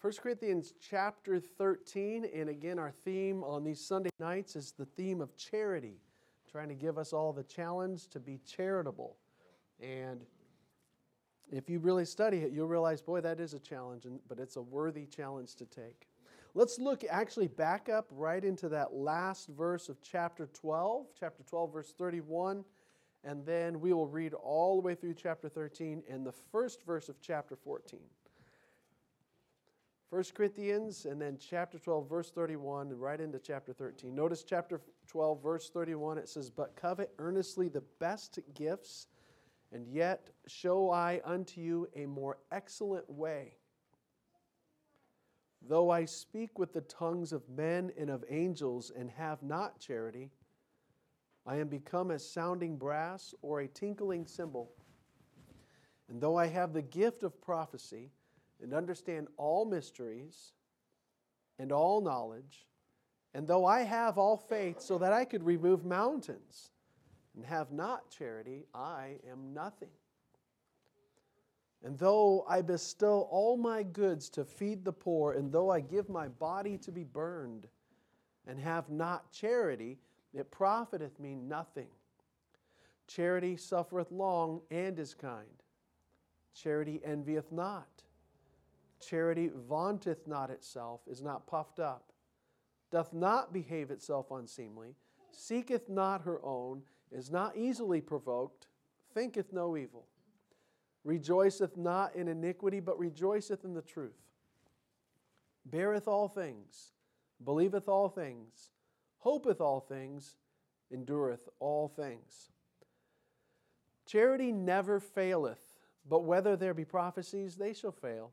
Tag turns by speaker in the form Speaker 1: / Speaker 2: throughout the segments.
Speaker 1: 1 Corinthians chapter 13, and again, our theme on these Sunday nights is the theme of charity, trying to give us all the challenge to be charitable. And if you really study it, you'll realize, boy, that is a challenge, but it's a worthy challenge to take. Let's look actually back up right into that last verse of chapter 12, chapter 12, verse 31, and then we will read all the way through chapter 13 and the first verse of chapter 14. 1 Corinthians and then chapter 12, verse 31, and right into chapter 13. Notice chapter 12, verse 31, it says, But covet earnestly the best gifts, and yet show I unto you a more excellent way. Though I speak with the tongues of men and of angels and have not charity, I am become as sounding brass or a tinkling cymbal. And though I have the gift of prophecy, and understand all mysteries and all knowledge, and though I have all faith so that I could remove mountains and have not charity, I am nothing. And though I bestow all my goods to feed the poor, and though I give my body to be burned, and have not charity, it profiteth me nothing. Charity suffereth long and is kind. Charity envieth not. Charity vaunteth not itself, is not puffed up, doth not behave itself unseemly, seeketh not her own, is not easily provoked, thinketh no evil, rejoiceth not in iniquity, but rejoiceth in the truth, beareth all things, believeth all things, hopeth all things, endureth all things. Charity never faileth, but whether there be prophecies, they shall fail.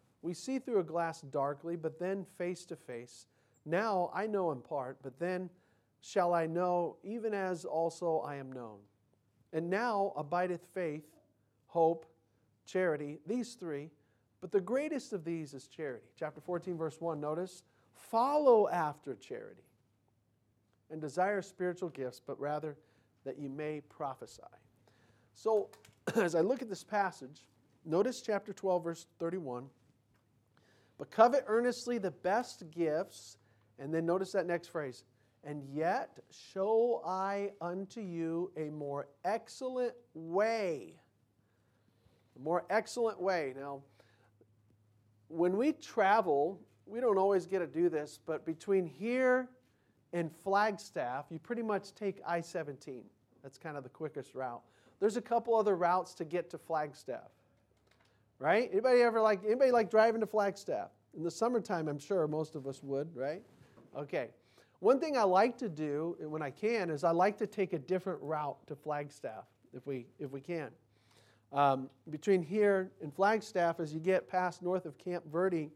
Speaker 1: we see through a glass darkly, but then face to face. Now I know in part, but then shall I know, even as also I am known. And now abideth faith, hope, charity, these three, but the greatest of these is charity. Chapter 14, verse 1, notice, follow after charity and desire spiritual gifts, but rather that you may prophesy. So, as I look at this passage, notice chapter 12, verse 31. But covet earnestly the best gifts. And then notice that next phrase. And yet show I unto you a more excellent way. A more excellent way. Now, when we travel, we don't always get to do this, but between here and Flagstaff, you pretty much take I 17. That's kind of the quickest route. There's a couple other routes to get to Flagstaff right? Anybody ever like anybody like driving to Flagstaff? In the summertime, I'm sure most of us would, right? Okay. One thing I like to do when I can is I like to take a different route to Flagstaff if we if we can. Um, between here and Flagstaff, as you get past north of Camp Verde,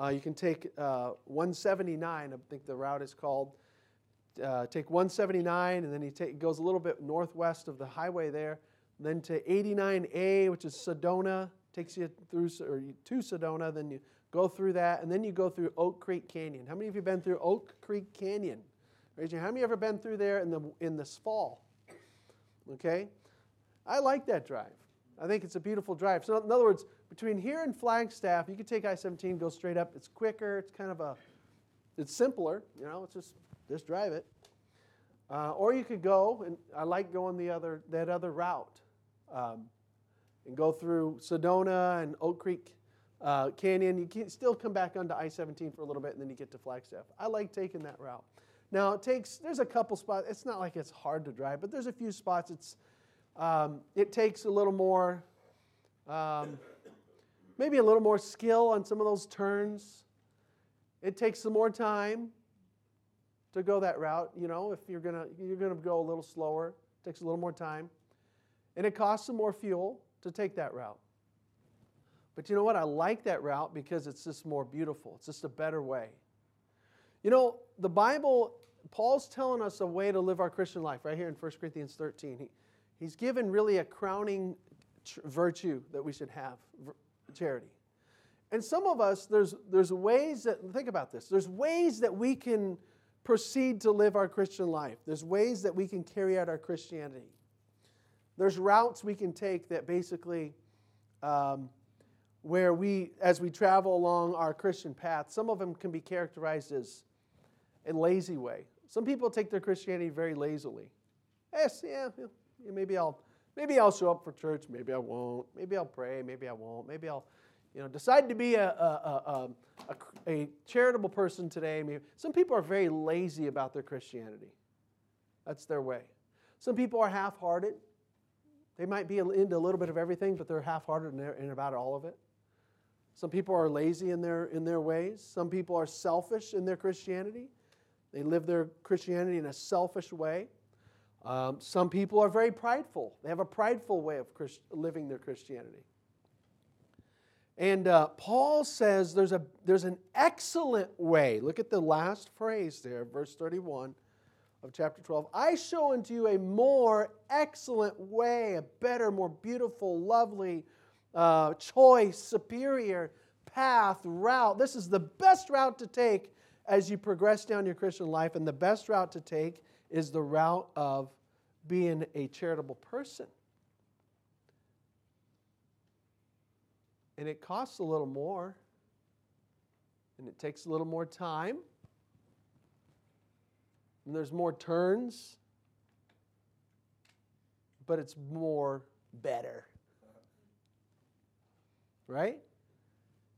Speaker 1: uh, you can take uh, 179. I think the route is called. Uh, take 179, and then he take, goes a little bit northwest of the highway there, then to 89A, which is Sedona, takes you through or to Sedona. Then you go through that, and then you go through Oak Creek Canyon. How many of you been through Oak Creek Canyon? Raise your hand. How many ever been through there in the in this fall? Okay, I like that drive. I think it's a beautiful drive. So in other words, between here and Flagstaff, you can take I-17, go straight up. It's quicker. It's kind of a, it's simpler. You know, it's just just drive it. Uh, or you could go, and I like going the other that other route. Um, and go through Sedona and Oak Creek uh, Canyon. You can still come back onto I-17 for a little bit, and then you get to Flagstaff. I like taking that route. Now it takes. There's a couple spots. It's not like it's hard to drive, but there's a few spots. It's um, it takes a little more, um, maybe a little more skill on some of those turns. It takes some more time to go that route. You know, if you're gonna you're gonna go a little slower, it takes a little more time, and it costs some more fuel to take that route. But you know what? I like that route because it's just more beautiful. It's just a better way. You know, the Bible, Paul's telling us a way to live our Christian life right here in 1 Corinthians 13. He, he's given really a crowning virtue that we should have charity. And some of us, there's, there's ways that, think about this, there's ways that we can proceed to live our Christian life, there's ways that we can carry out our Christianity. There's routes we can take that basically, um, where we, as we travel along our Christian path, some of them can be characterized as a lazy way. Some people take their Christianity very lazily. Yes, yeah, maybe I'll maybe I'll show up for church, maybe I won't. Maybe I'll pray, maybe I won't. Maybe I'll, you know, decide to be a, a, a, a charitable person today. Maybe. Some people are very lazy about their Christianity. That's their way. Some people are half-hearted. They might be into a little bit of everything, but they're half-hearted in, about all of it. Some people are lazy in their, in their ways. Some people are selfish in their Christianity. They live their Christianity in a selfish way. Um, some people are very prideful. They have a prideful way of Christ- living their Christianity. And uh, Paul says there's, a, there's an excellent way. Look at the last phrase there, verse 31 of chapter 12. I show unto you a more excellent way, a better, more beautiful, lovely, uh, choice, superior path, route. This is the best route to take as you progress down your Christian life. And the best route to take is the route of being a charitable person. And it costs a little more, and it takes a little more time, and there's more turns, but it's more better. Right?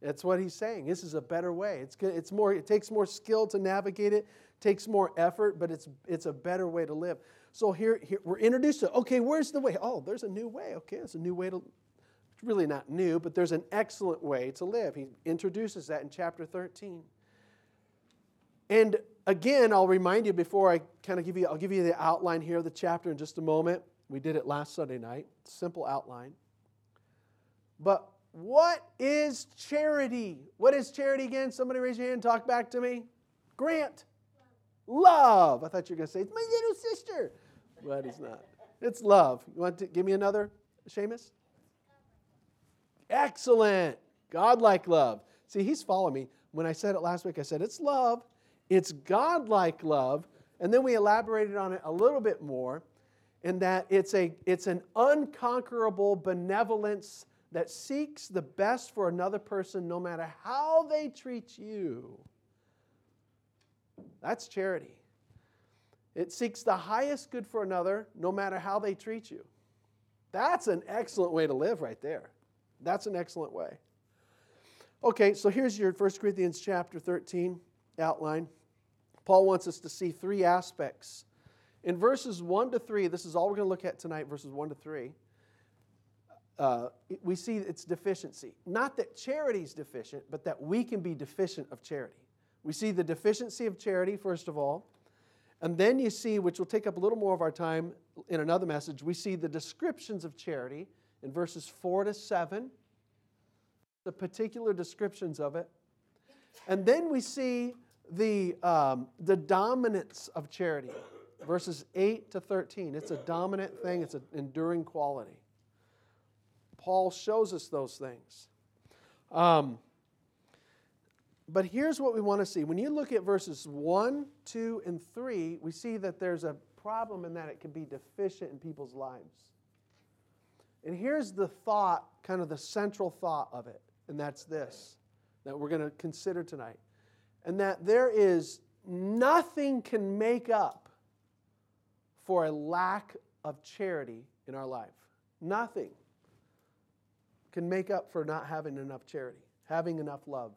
Speaker 1: That's what he's saying. This is a better way. It's, it's more, it takes more skill to navigate it, takes more effort, but it's, it's a better way to live. So here, here we're introduced to, okay, where's the way? Oh, there's a new way. Okay, it's a new way to, it's really not new, but there's an excellent way to live. He introduces that in chapter 13. And again, I'll remind you before I kind of give you, I'll give you the outline here of the chapter in just a moment. We did it last Sunday night, simple outline. But what is charity? What is charity again? Somebody raise your hand and talk back to me. Grant. Love. I thought you were going to say, it's my little sister. But it's not. It's love. You want to give me another, Seamus? Excellent. Godlike love. See, he's following me. When I said it last week, I said it's love, it's godlike love, and then we elaborated on it a little bit more in that it's, a, it's an unconquerable benevolence that seeks the best for another person no matter how they treat you. That's charity. It seeks the highest good for another no matter how they treat you. That's an excellent way to live right there. That's an excellent way. Okay, so here's your 1 Corinthians chapter 13 outline. Paul wants us to see three aspects. In verses 1 to 3, this is all we're going to look at tonight, verses 1 to 3 uh, we see its deficiency. Not that charity is deficient, but that we can be deficient of charity. We see the deficiency of charity, first of all. And then you see, which will take up a little more of our time in another message, we see the descriptions of charity in verses 4 to 7, the particular descriptions of it. And then we see the, um, the dominance of charity, verses 8 to 13. It's a dominant thing, it's an enduring quality. Paul shows us those things. Um, but here's what we want to see. When you look at verses 1, 2, and 3, we see that there's a problem in that it can be deficient in people's lives. And here's the thought, kind of the central thought of it, and that's this that we're going to consider tonight. And that there is nothing can make up for a lack of charity in our life. Nothing can make up for not having enough charity, having enough love.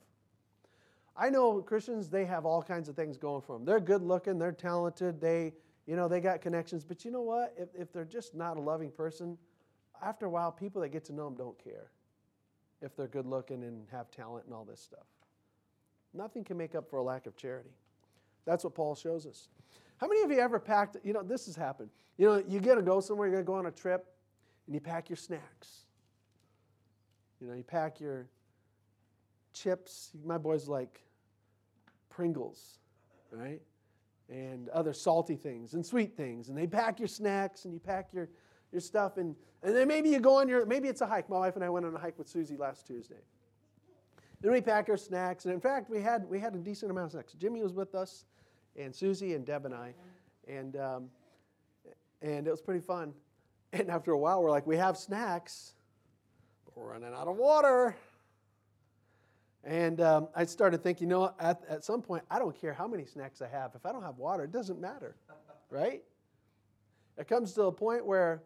Speaker 1: I know Christians, they have all kinds of things going for them. They're good looking, they're talented, they, you know, they got connections. But you know what? If, if they're just not a loving person, after a while, people that get to know them don't care if they're good looking and have talent and all this stuff. Nothing can make up for a lack of charity. That's what Paul shows us. How many of you ever packed, you know, this has happened. You know, you get to go somewhere, you're going to go on a trip, and you pack your snacks. You know, you pack your chips. My boys like Pringles. right? And other salty things and sweet things. And they pack your snacks and you pack your, your stuff. And, and then maybe you go on your, maybe it's a hike. My wife and I went on a hike with Susie last Tuesday. Then we pack our snacks. And in fact, we had, we had a decent amount of snacks. Jimmy was with us, and Susie and Deb and I. And, um, and it was pretty fun. And after a while, we're like, we have snacks, but we're running out of water. And um, I started thinking, you know, at, at some point, I don't care how many snacks I have. If I don't have water, it doesn't matter, right? It comes to a point where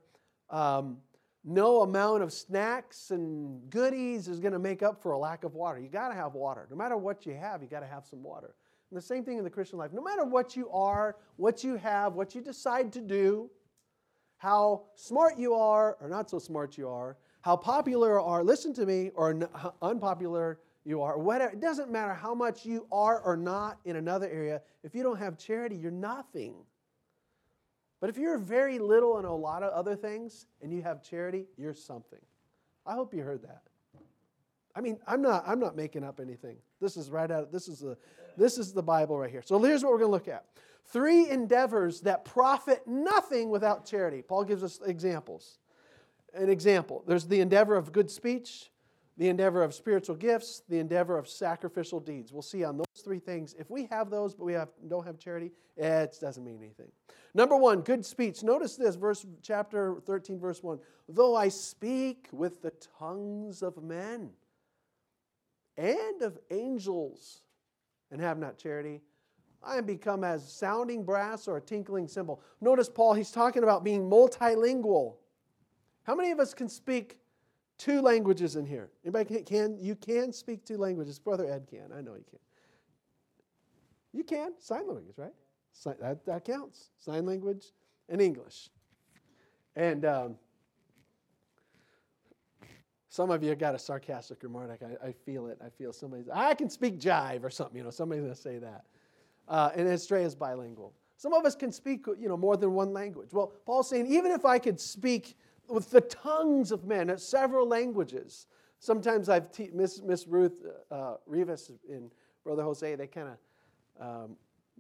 Speaker 1: um, no amount of snacks and goodies is going to make up for a lack of water. You got to have water. No matter what you have, you got to have some water. And the same thing in the Christian life. No matter what you are, what you have, what you decide to do, how smart you are or not so smart you are, how popular are, listen to me, or unpopular you are, whatever. It doesn't matter how much you are or not in another area. If you don't have charity, you're nothing. But if you're very little in a lot of other things and you have charity, you're something. I hope you heard that. I mean, I'm not, I'm not making up anything. This is right out, this is the, this is the Bible right here. So here's what we're going to look at. Three endeavors that profit nothing without charity. Paul gives us examples. An example there's the endeavor of good speech, the endeavor of spiritual gifts, the endeavor of sacrificial deeds. We'll see on those three things. If we have those, but we have, don't have charity, it doesn't mean anything. Number one, good speech. Notice this, verse chapter 13, verse 1. Though I speak with the tongues of men and of angels and have not charity, I am become as sounding brass or a tinkling cymbal. Notice Paul, he's talking about being multilingual. How many of us can speak two languages in here? Anybody can, you can speak two languages? Brother Ed can. I know he can. You can sign language, right? That, that counts. Sign language and English. And um, some of you got a sarcastic remark. I, I feel it. I feel somebody's. I can speak jive or something. You know, somebody's gonna say that uh, and Estrella is bilingual. Some of us can speak, you know, more than one language. Well, Paul's saying even if I could speak with the tongues of men, several languages. Sometimes I've te- Miss Miss Ruth uh, Rivas and Brother Jose. They kind of um,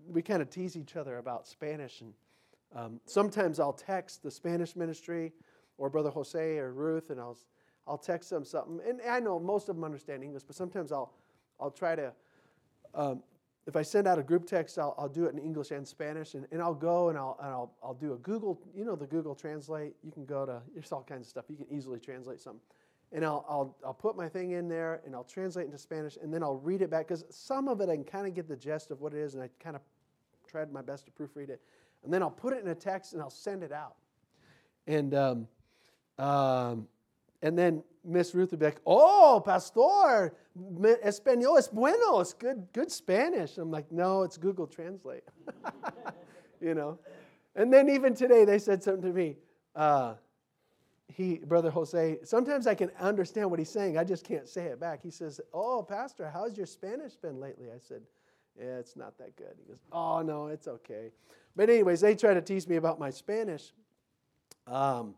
Speaker 1: we kind of tease each other about Spanish, and um, sometimes I'll text the Spanish ministry or Brother Jose or Ruth, and I'll I'll text them something. And I know most of them understand English, but sometimes I'll I'll try to um, if I send out a group text, I'll, I'll do it in English and Spanish, and, and I'll go and, I'll, and I'll, I'll do a Google, you know, the Google Translate. You can go to, there's all kinds of stuff. You can easily translate something. And I'll, I'll, I'll put my thing in there, and I'll translate into Spanish, and then I'll read it back, because some of it I can kind of get the gist of what it is, and I kind of tried my best to proofread it. And then I'll put it in a text, and I'll send it out. And, um, um, and then Miss Ruth would be like, "Oh, pastor, español es bueno. It's good, good Spanish." I'm like, "No, it's Google Translate." you know. And then even today, they said something to me. Uh, he, brother Jose, sometimes I can understand what he's saying. I just can't say it back. He says, "Oh, pastor, how's your Spanish been lately?" I said, "Yeah, it's not that good." He goes, "Oh no, it's okay." But anyways, they try to tease me about my Spanish. Um,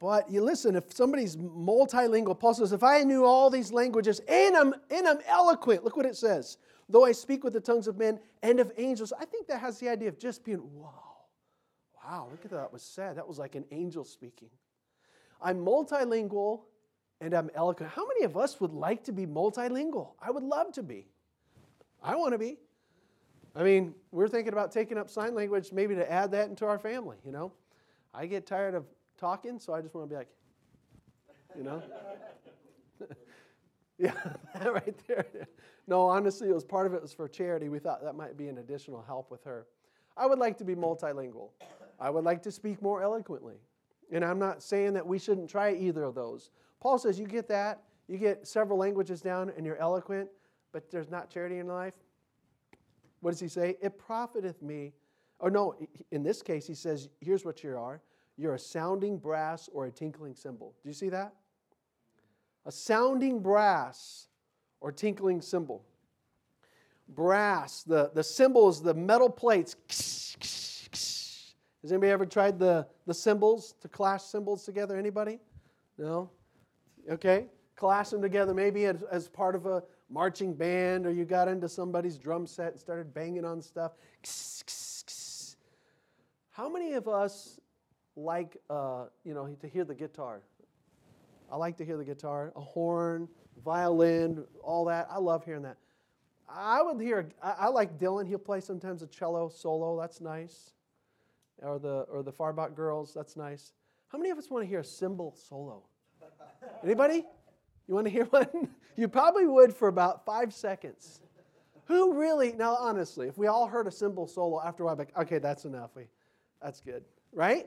Speaker 1: but you listen, if somebody's multilingual, Paul says, if I knew all these languages and I'm, and I'm eloquent, look what it says. Though I speak with the tongues of men and of angels, I think that has the idea of just being, wow, wow, look at that. That was said. That was like an angel speaking. I'm multilingual and I'm eloquent. How many of us would like to be multilingual? I would love to be. I want to be. I mean, we're thinking about taking up sign language maybe to add that into our family, you know. I get tired of talking, so I just want to be like, you know? yeah, right there. No, honestly, it was part of it was for charity. We thought that might be an additional help with her. I would like to be multilingual. I would like to speak more eloquently. And I'm not saying that we shouldn't try either of those. Paul says you get that, you get several languages down and you're eloquent, but there's not charity in life. What does he say? It profiteth me. Or no, in this case, he says, here's what you are you're a sounding brass or a tinkling cymbal. Do you see that? A sounding brass or tinkling cymbal. Brass, the, the cymbal is the metal plates. Has anybody ever tried the, the cymbals to clash cymbals together? Anybody? No? Okay. Clash them together maybe as, as part of a, marching band or you got into somebody's drum set and started banging on stuff. How many of us like, uh, you know, to hear the guitar? I like to hear the guitar, a horn, violin, all that. I love hearing that. I would hear, I, I like Dylan. He'll play sometimes a cello solo. That's nice. Or the, or the Farbach girls. That's nice. How many of us want to hear a cymbal solo? Anybody? You want to hear one? you probably would for about five seconds. Who really, now honestly, if we all heard a cymbal solo after a while, like, okay, that's enough. We, that's good, right?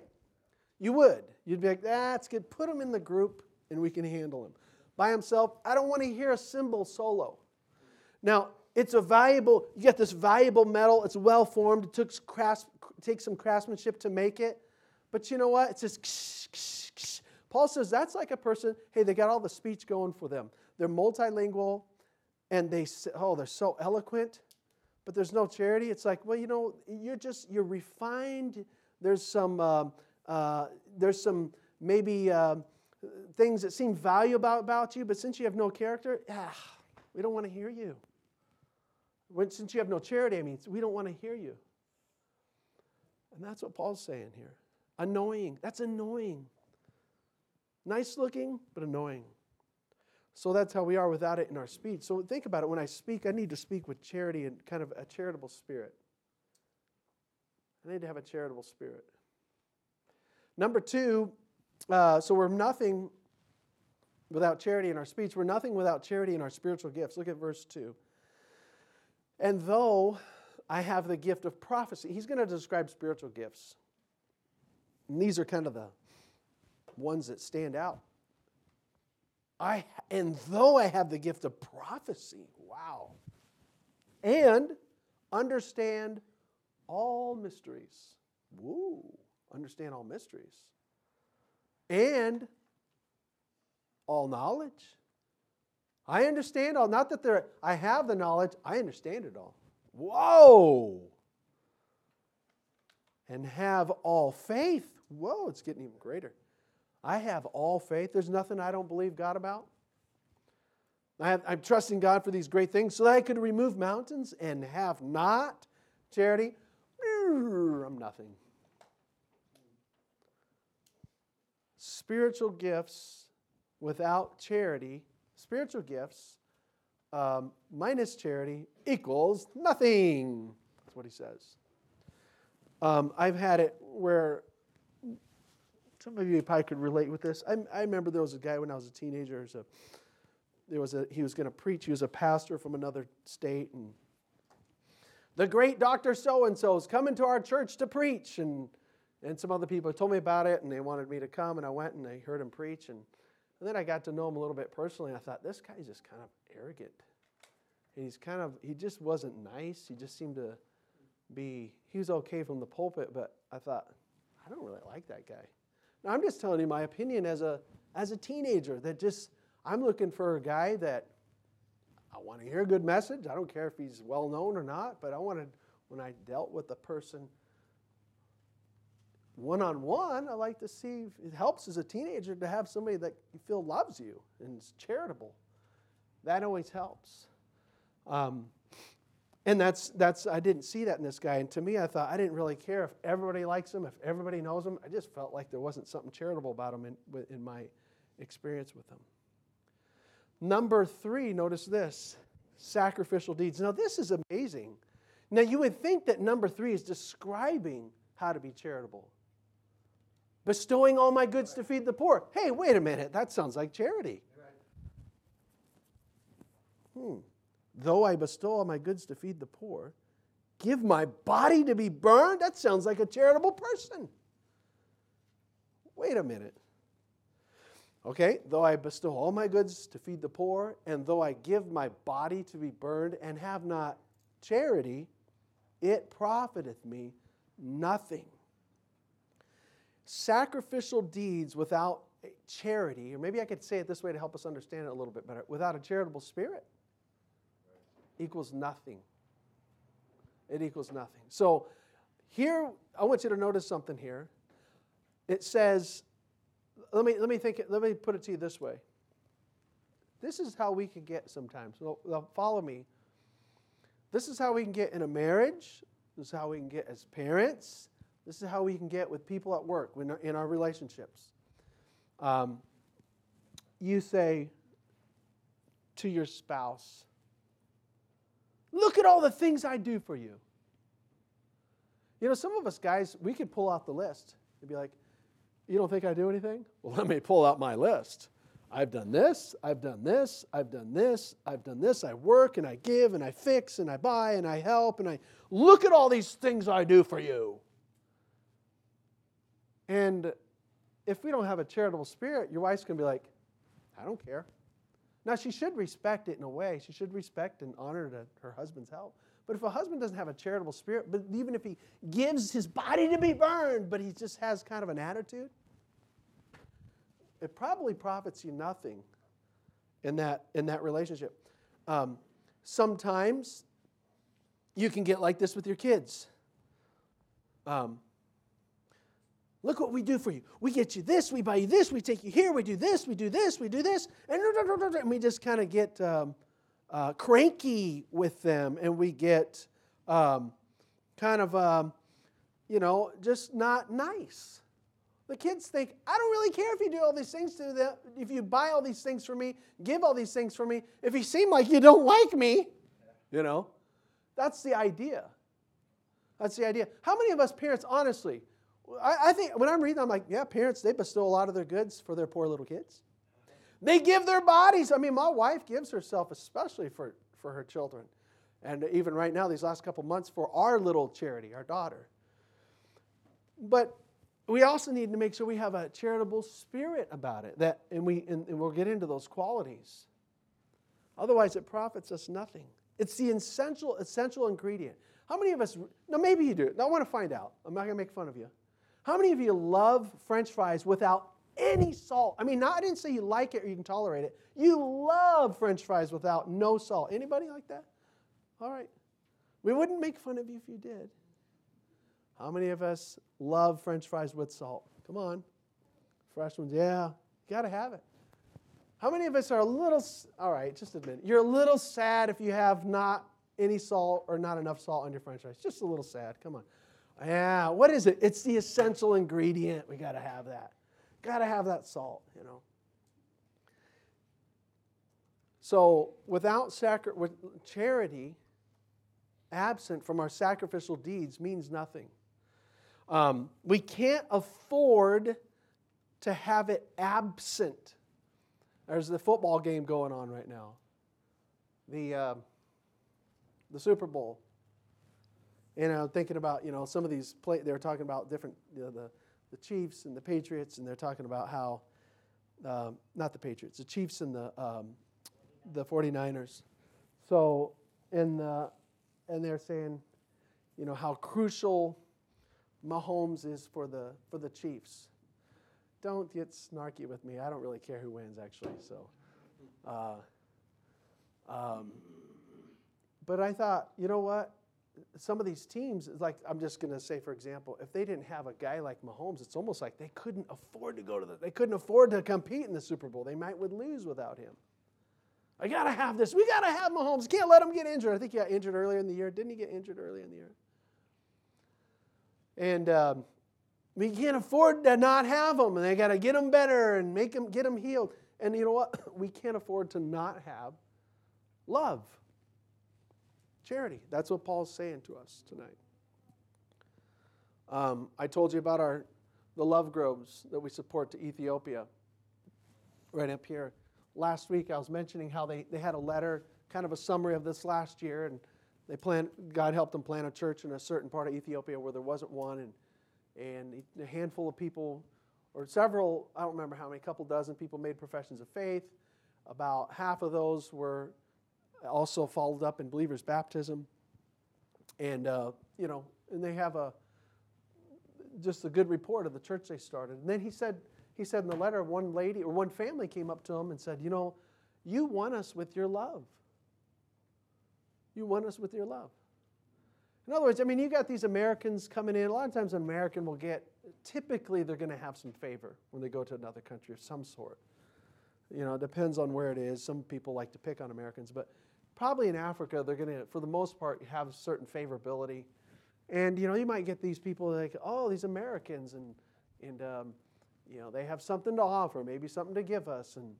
Speaker 1: You would. You'd be like, that's good. Put him in the group and we can handle him. By himself, I don't want to hear a cymbal solo. Now, it's a valuable, you get this valuable metal, it's well formed, it took crafts, takes some craftsmanship to make it. But you know what? It's just. Paul says that's like a person, hey, they got all the speech going for them. They're multilingual and they, oh, they're so eloquent, but there's no charity. It's like, well, you know, you're just, you're refined. There's some, uh, uh, there's some maybe uh, things that seem valuable about, about you, but since you have no character, ah, we don't want to hear you. When, since you have no charity, I mean, we don't want to hear you. And that's what Paul's saying here. Annoying. That's annoying. Nice looking, but annoying. So that's how we are without it in our speech. So think about it. When I speak, I need to speak with charity and kind of a charitable spirit. I need to have a charitable spirit. Number two, uh, so we're nothing without charity in our speech. We're nothing without charity in our spiritual gifts. Look at verse 2. And though I have the gift of prophecy, he's going to describe spiritual gifts. And these are kind of the ones that stand out. I and though I have the gift of prophecy, wow. And understand all mysteries. Woo, understand all mysteries. And all knowledge. I understand all. Not that there, I have the knowledge, I understand it all. Whoa! And have all faith. Whoa, it's getting even greater. I have all faith. There's nothing I don't believe God about. I I'm trusting God for these great things so that I could remove mountains and have not charity. I'm nothing. Spiritual gifts without charity spiritual gifts um, minus charity equals nothing. That's what he says. Um, I've had it where some of you probably could relate with this. I, I remember there was a guy when I was a teenager. There was a, he was going to preach. He was a pastor from another state, and the great Doctor So and So is coming to our church to preach, and and some other people told me about it, and they wanted me to come, and I went and I heard him preach, and and then I got to know him a little bit personally. I thought, this guy's just kind of arrogant. And he's kind of, he just wasn't nice. He just seemed to be, he was okay from the pulpit, but I thought, I don't really like that guy. Now, I'm just telling you my opinion as a, as a teenager that just, I'm looking for a guy that I want to hear a good message. I don't care if he's well known or not, but I wanted, when I dealt with the person one on one, I like to see it helps as a teenager to have somebody that you feel loves you and is charitable. That always helps. Um, and that's, that's, I didn't see that in this guy. And to me, I thought I didn't really care if everybody likes him, if everybody knows him. I just felt like there wasn't something charitable about him in, in my experience with him. Number three, notice this sacrificial deeds. Now, this is amazing. Now, you would think that number three is describing how to be charitable bestowing all my goods to feed the poor. Hey, wait a minute, that sounds like charity. Hmm. Though I bestow all my goods to feed the poor, give my body to be burned? That sounds like a charitable person. Wait a minute. Okay, though I bestow all my goods to feed the poor, and though I give my body to be burned and have not charity, it profiteth me nothing sacrificial deeds without charity, or maybe I could say it this way to help us understand it a little bit better without a charitable spirit equals nothing. It equals nothing. So here, I want you to notice something here. It says, let me, let me think, let me put it to you this way. This is how we can get sometimes. So, follow me. This is how we can get in a marriage. This is how we can get as parents. This is how we can get with people at work in our relationships. Um, you say to your spouse, Look at all the things I do for you. You know, some of us guys, we could pull out the list and be like, You don't think I do anything? Well, let me pull out my list. I've done this, I've done this, I've done this, I've done this. I work and I give and I fix and I buy and I help and I look at all these things I do for you. And if we don't have a charitable spirit, your wife's going to be like, I don't care. Now, she should respect it in a way. She should respect and honor her husband's help. But if a husband doesn't have a charitable spirit, but even if he gives his body to be burned, but he just has kind of an attitude, it probably profits you nothing in that, in that relationship. Um, sometimes you can get like this with your kids. Um, Look what we do for you. We get you this, we buy you this, we take you here, we do this, we do this, we do this, and, we just kind of get um, uh, cranky with them, and we get um, kind of, um, you know, just not nice. The kids think, I don't really care if you do all these things to them, if you buy all these things for me, give all these things for me, if you seem like you don't like me, you know. That's the idea. That's the idea. How many of us parents, honestly, I, I think when I'm reading, I'm like, yeah, parents, they bestow a lot of their goods for their poor little kids. They give their bodies. I mean, my wife gives herself especially for, for her children. And even right now, these last couple months, for our little charity, our daughter. But we also need to make sure we have a charitable spirit about it. That, and, we, and, and we'll get into those qualities. Otherwise, it profits us nothing. It's the essential, essential ingredient. How many of us, now maybe you do. I want to find out. I'm not going to make fun of you. How many of you love french fries without any salt? I mean, not, I didn't say you like it or you can tolerate it. You love french fries without no salt. Anybody like that? All right. We wouldn't make fun of you if you did. How many of us love french fries with salt? Come on. Fresh ones, yeah. You got to have it. How many of us are a little, all right, just admit it. You're a little sad if you have not any salt or not enough salt on your french fries. Just a little sad. Come on. Yeah, what is it? It's the essential ingredient. We got to have that. Got to have that salt, you know. So, without sacri- with charity, absent from our sacrificial deeds means nothing. Um, we can't afford to have it absent. There's the football game going on right now, the, uh, the Super Bowl. And I'm thinking about, you know, some of these, play, they were talking about different, you know, the, the Chiefs and the Patriots, and they're talking about how, um, not the Patriots, the Chiefs and the, um, the 49ers. So, and, uh, and they're saying, you know, how crucial Mahomes is for the, for the Chiefs. Don't get snarky with me. I don't really care who wins, actually. So, uh, um, but I thought, you know what? Some of these teams, like I'm just going to say, for example, if they didn't have a guy like Mahomes, it's almost like they couldn't afford to go to the, they couldn't afford to compete in the Super Bowl. They might would lose without him. I got to have this. We got to have Mahomes. Can't let him get injured. I think he got injured earlier in the year. Didn't he get injured early in the year? And um, we can't afford to not have him. And they got to get him better and make him get him healed. And you know what? We can't afford to not have love. Charity. That's what Paul's saying to us tonight. Um, I told you about our the Lovegroves that we support to Ethiopia, right up here. Last week I was mentioning how they, they had a letter, kind of a summary of this last year, and they planned, God helped them plant a church in a certain part of Ethiopia where there wasn't one, and, and a handful of people, or several, I don't remember how many, a couple dozen people made professions of faith. About half of those were also followed up in believers' baptism. And, uh, you know, and they have a just a good report of the church they started. And then he said, he said in the letter, one lady or one family came up to him and said, You know, you won us with your love. You won us with your love. In other words, I mean, you got these Americans coming in. A lot of times, an American will get, typically, they're going to have some favor when they go to another country of some sort. You know, it depends on where it is. Some people like to pick on Americans, but probably in Africa, they're going to, for the most part, have certain favorability. And, you know, you might get these people like, oh, these Americans, and, and um, you know, they have something to offer, maybe something to give us. And,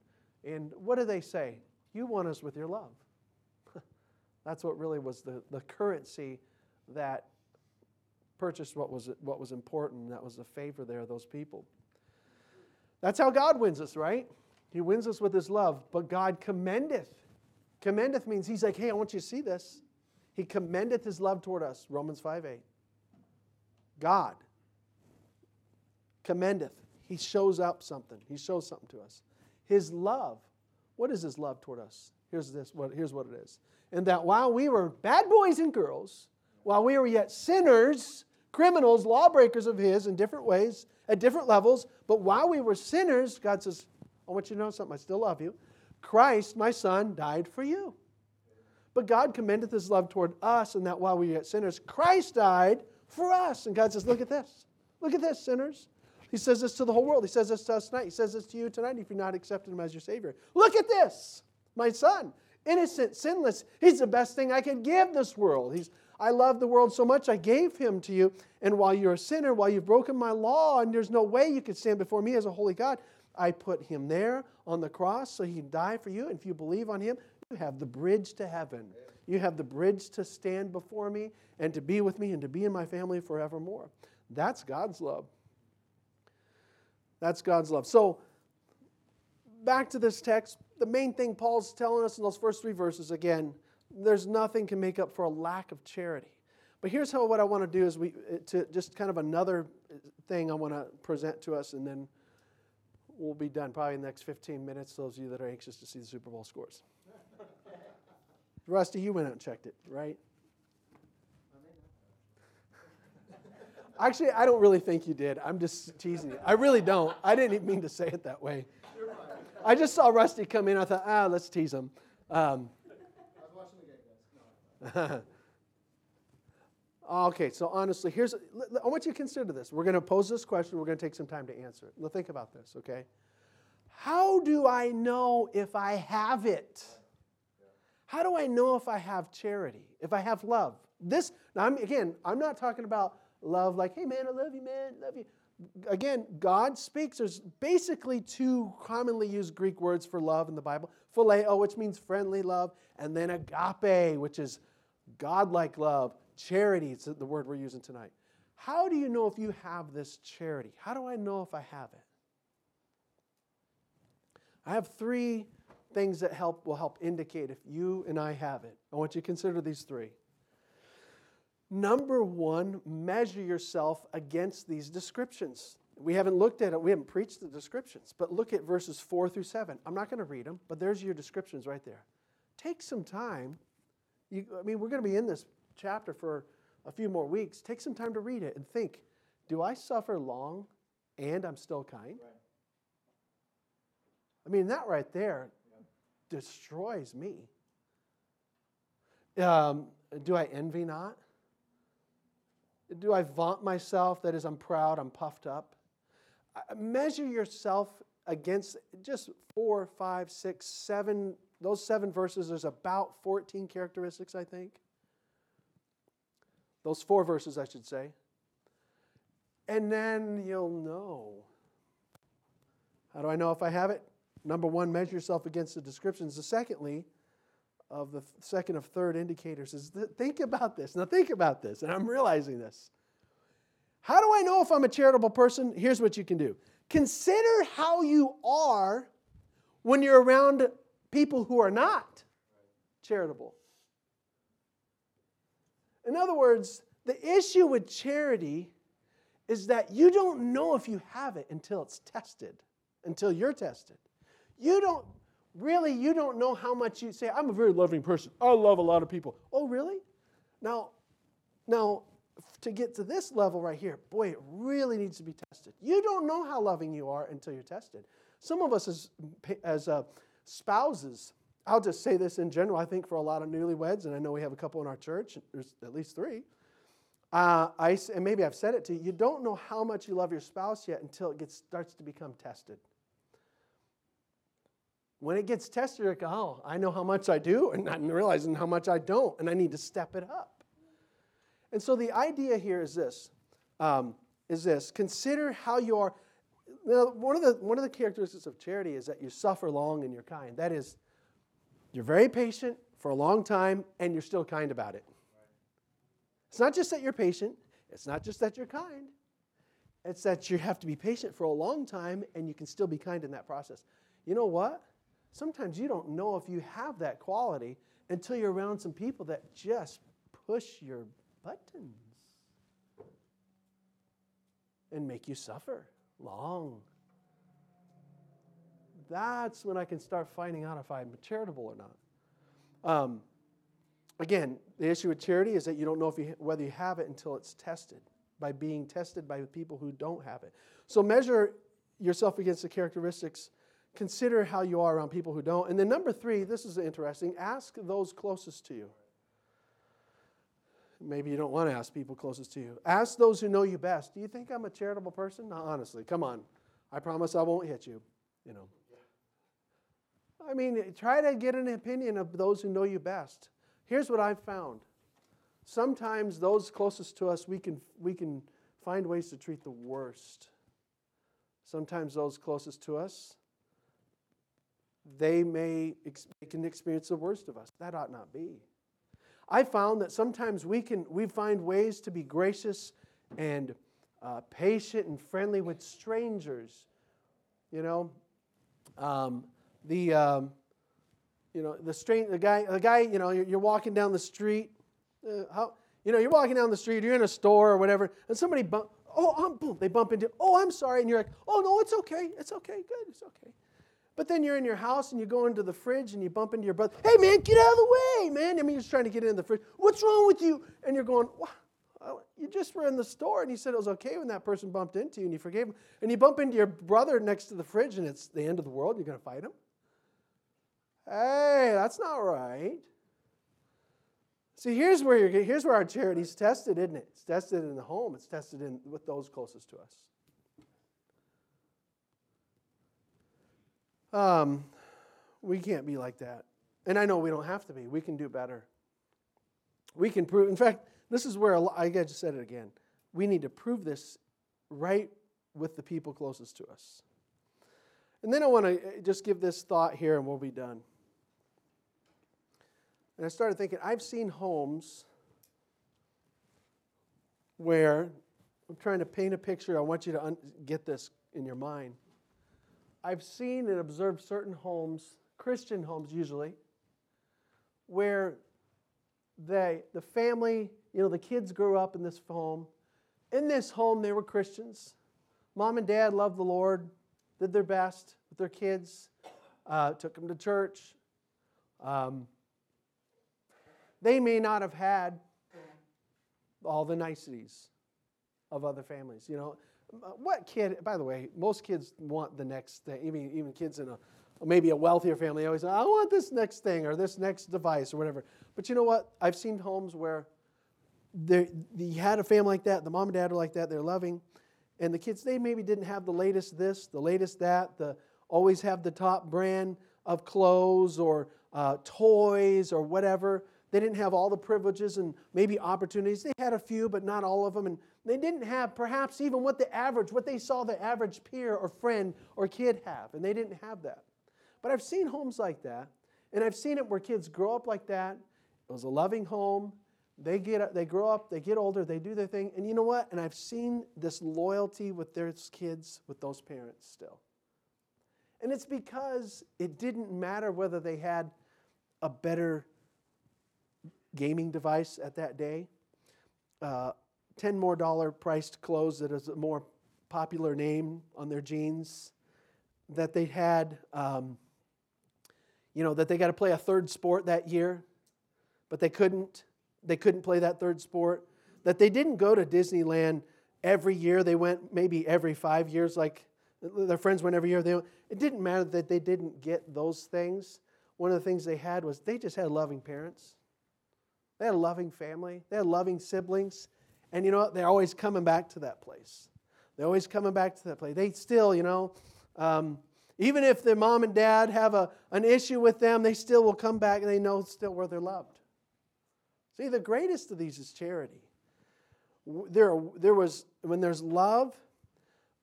Speaker 1: and what do they say? You want us with your love. That's what really was the, the currency that purchased what was, what was important. That was the favor there of those people. That's how God wins us, right? He wins us with his love. But God commendeth. Commendeth means he's like, hey, I want you to see this. He commendeth his love toward us. Romans 5 8. God commendeth. He shows up something. He shows something to us. His love. What is his love toward us? Here's this. What, here's what it is. And that while we were bad boys and girls, while we were yet sinners, criminals, lawbreakers of his in different ways, at different levels, but while we were sinners, God says, I want you to know something. I still love you. Christ, my son, died for you. But God commendeth his love toward us, and that while we yet sinners, Christ died for us. And God says, Look at this. Look at this, sinners. He says this to the whole world. He says this to us tonight. He says this to you tonight if you're not accepting him as your Savior. Look at this, my son. Innocent, sinless. He's the best thing I could give this world. He's, I love the world so much, I gave him to you. And while you're a sinner, while you've broken my law, and there's no way you could stand before me as a holy God, I put him there on the cross so he can die for you. And if you believe on him, you have the bridge to heaven. You have the bridge to stand before me and to be with me and to be in my family forevermore. That's God's love. That's God's love. So, back to this text, the main thing Paul's telling us in those first three verses again, there's nothing can make up for a lack of charity. But here's how what I want to do is we to just kind of another thing I want to present to us, and then we'll be done probably in the next 15 minutes. Those of you that are anxious to see the Super Bowl scores. Rusty, you went out and checked it, right? Actually, I don't really think you did. I'm just teasing you. I really don't. I didn't even mean to say it that way. I just saw Rusty come in. I thought, ah, let's tease him. Um, okay, so honestly, here's I want you to consider this. We're going to pose this question. We're going to take some time to answer it. Now think about this, okay? How do I know if I have it? How do I know if I have charity? If I have love? This, now I'm, again, I'm not talking about love like, hey man, I love you, man, love you. Again, God speaks. There's basically two commonly used Greek words for love in the Bible phileo, which means friendly love, and then agape, which is godlike love. Charity is the word we're using tonight. How do you know if you have this charity? How do I know if I have it? I have three things that help will help indicate if you and I have it. I want you to consider these three. Number one, measure yourself against these descriptions. We haven't looked at it, we haven't preached the descriptions, but look at verses four through seven. I'm not going to read them, but there's your descriptions right there. Take some time. You, I mean, we're going to be in this chapter for a few more weeks. Take some time to read it and think do I suffer long and I'm still kind? Right. I mean, that right there yeah. destroys me. Um, do I envy not? Do I vaunt myself? That is, I'm proud, I'm puffed up. Measure yourself against just four, five, six, seven, those seven verses. There's about 14 characteristics, I think. Those four verses, I should say. And then you'll know. How do I know if I have it? Number one, measure yourself against the descriptions. The secondly, of the second of third indicators is think about this. Now, think about this, and I'm realizing this. How do I know if I'm a charitable person? Here's what you can do consider how you are when you're around people who are not charitable. In other words, the issue with charity is that you don't know if you have it until it's tested, until you're tested. You don't really, you don't know how much you say, I'm a very loving person. I love a lot of people. Oh, really? Now, now, to get to this level right here, boy, it really needs to be tested. You don't know how loving you are until you're tested. Some of us as, as uh, spouses, I'll just say this in general, I think for a lot of newlyweds, and I know we have a couple in our church, there's at least three. Uh, I, and maybe I've said it to you, you don't know how much you love your spouse yet until it gets, starts to become tested. When it gets tested, you're like, oh, I know how much I do, and I'm realizing how much I don't, and I need to step it up. And so the idea here is this: um, is this consider how you are. Now, one of the one of the characteristics of charity is that you suffer long and you're kind. That is, you're very patient for a long time, and you're still kind about it. It's not just that you're patient. It's not just that you're kind. It's that you have to be patient for a long time and you can still be kind in that process. You know what? Sometimes you don't know if you have that quality until you're around some people that just push your buttons and make you suffer long. That's when I can start finding out if I'm charitable or not. Um, again, the issue with charity is that you don't know if you, whether you have it until it's tested by being tested by the people who don't have it. So measure yourself against the characteristics. Consider how you are around people who don't. And then, number three, this is interesting ask those closest to you. Maybe you don't want to ask people closest to you. Ask those who know you best. Do you think I'm a charitable person? No, honestly, come on. I promise I won't hit you. You know. I mean, try to get an opinion of those who know you best. Here's what I've found sometimes those closest to us, we can, we can find ways to treat the worst. Sometimes those closest to us, they may they can experience the worst of us. That ought not be. I found that sometimes we can we find ways to be gracious and uh, patient and friendly with strangers. You know, um, the um, you know the strange the guy the guy you know you're, you're walking down the street uh, how, you know, you're walking down the street, you're in a store or whatever, and somebody bump, oh, um, boom, they bump into, oh, I'm sorry, and you're like, oh, no, it's okay, it's okay, good, it's okay. But then you're in your house and you go into the fridge and you bump into your brother, hey, man, get out of the way, man. I mean, just trying to get in the fridge. What's wrong with you? And you're going, what? You just were in the store and you said it was okay when that person bumped into you and you forgave him. And you bump into your brother next to the fridge and it's the end of the world. You're going to fight him? Hey, that's not right. See, here's where, you're, here's where our charity's tested, isn't it? It's tested in the home, it's tested in, with those closest to us. Um, we can't be like that. And I know we don't have to be. We can do better. We can prove, in fact, this is where I just said it again. We need to prove this right with the people closest to us. And then I want to uh, just give this thought here and we'll be done. And I started thinking, I've seen homes where I'm trying to paint a picture. I want you to un- get this in your mind. I've seen and observed certain homes, Christian homes usually, where they, the family, you know, the kids grew up in this home. In this home, they were Christians. Mom and dad loved the Lord, did their best with their kids, uh, took them to church. Um, they may not have had all the niceties of other families. You know, what kid, by the way, most kids want the next thing, even, even kids in a maybe a wealthier family always say, I want this next thing or this next device or whatever. But you know what? I've seen homes where they had a family like that, the mom and dad are like that, they're loving, and the kids, they maybe didn't have the latest this, the latest that, the always have the top brand of clothes or uh, toys or whatever. They didn't have all the privileges and maybe opportunities. They had a few, but not all of them. And they didn't have perhaps even what the average, what they saw the average peer or friend or kid have. And they didn't have that. But I've seen homes like that. And I've seen it where kids grow up like that. It was a loving home. They get they grow up, they get older, they do their thing. And you know what? And I've seen this loyalty with their kids, with those parents still. And it's because it didn't matter whether they had a better gaming device at that day. Uh, 10 more dollar priced clothes that is a more popular name on their jeans. That they had, um, you know, that they got to play a third sport that year, but they couldn't. They couldn't play that third sport. That they didn't go to Disneyland every year. They went maybe every five years, like their friends went every year. They, went. it didn't matter that they didn't get those things. One of the things they had was they just had loving parents. They had a loving family, they had loving siblings. And you know what? They're always coming back to that place. They're always coming back to that place. They still, you know, um, Even if their mom and dad have a, an issue with them, they still will come back and they know still where they're loved. See, the greatest of these is charity. There, there was, when there's love,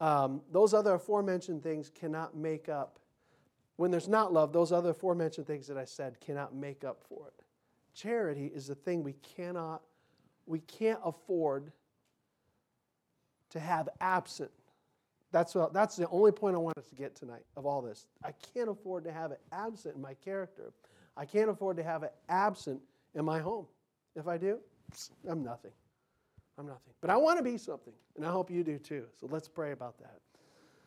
Speaker 1: um, those other aforementioned things cannot make up. When there's not love, those other aforementioned things that I said cannot make up for it. Charity is the thing we cannot, we can't afford to have absent. That's, what, that's the only point I want us to get tonight of all this. I can't afford to have it absent in my character. I can't afford to have it absent in my home. If I do, I'm nothing. I'm nothing. But I want to be something, and I hope you do too. So let's pray about that.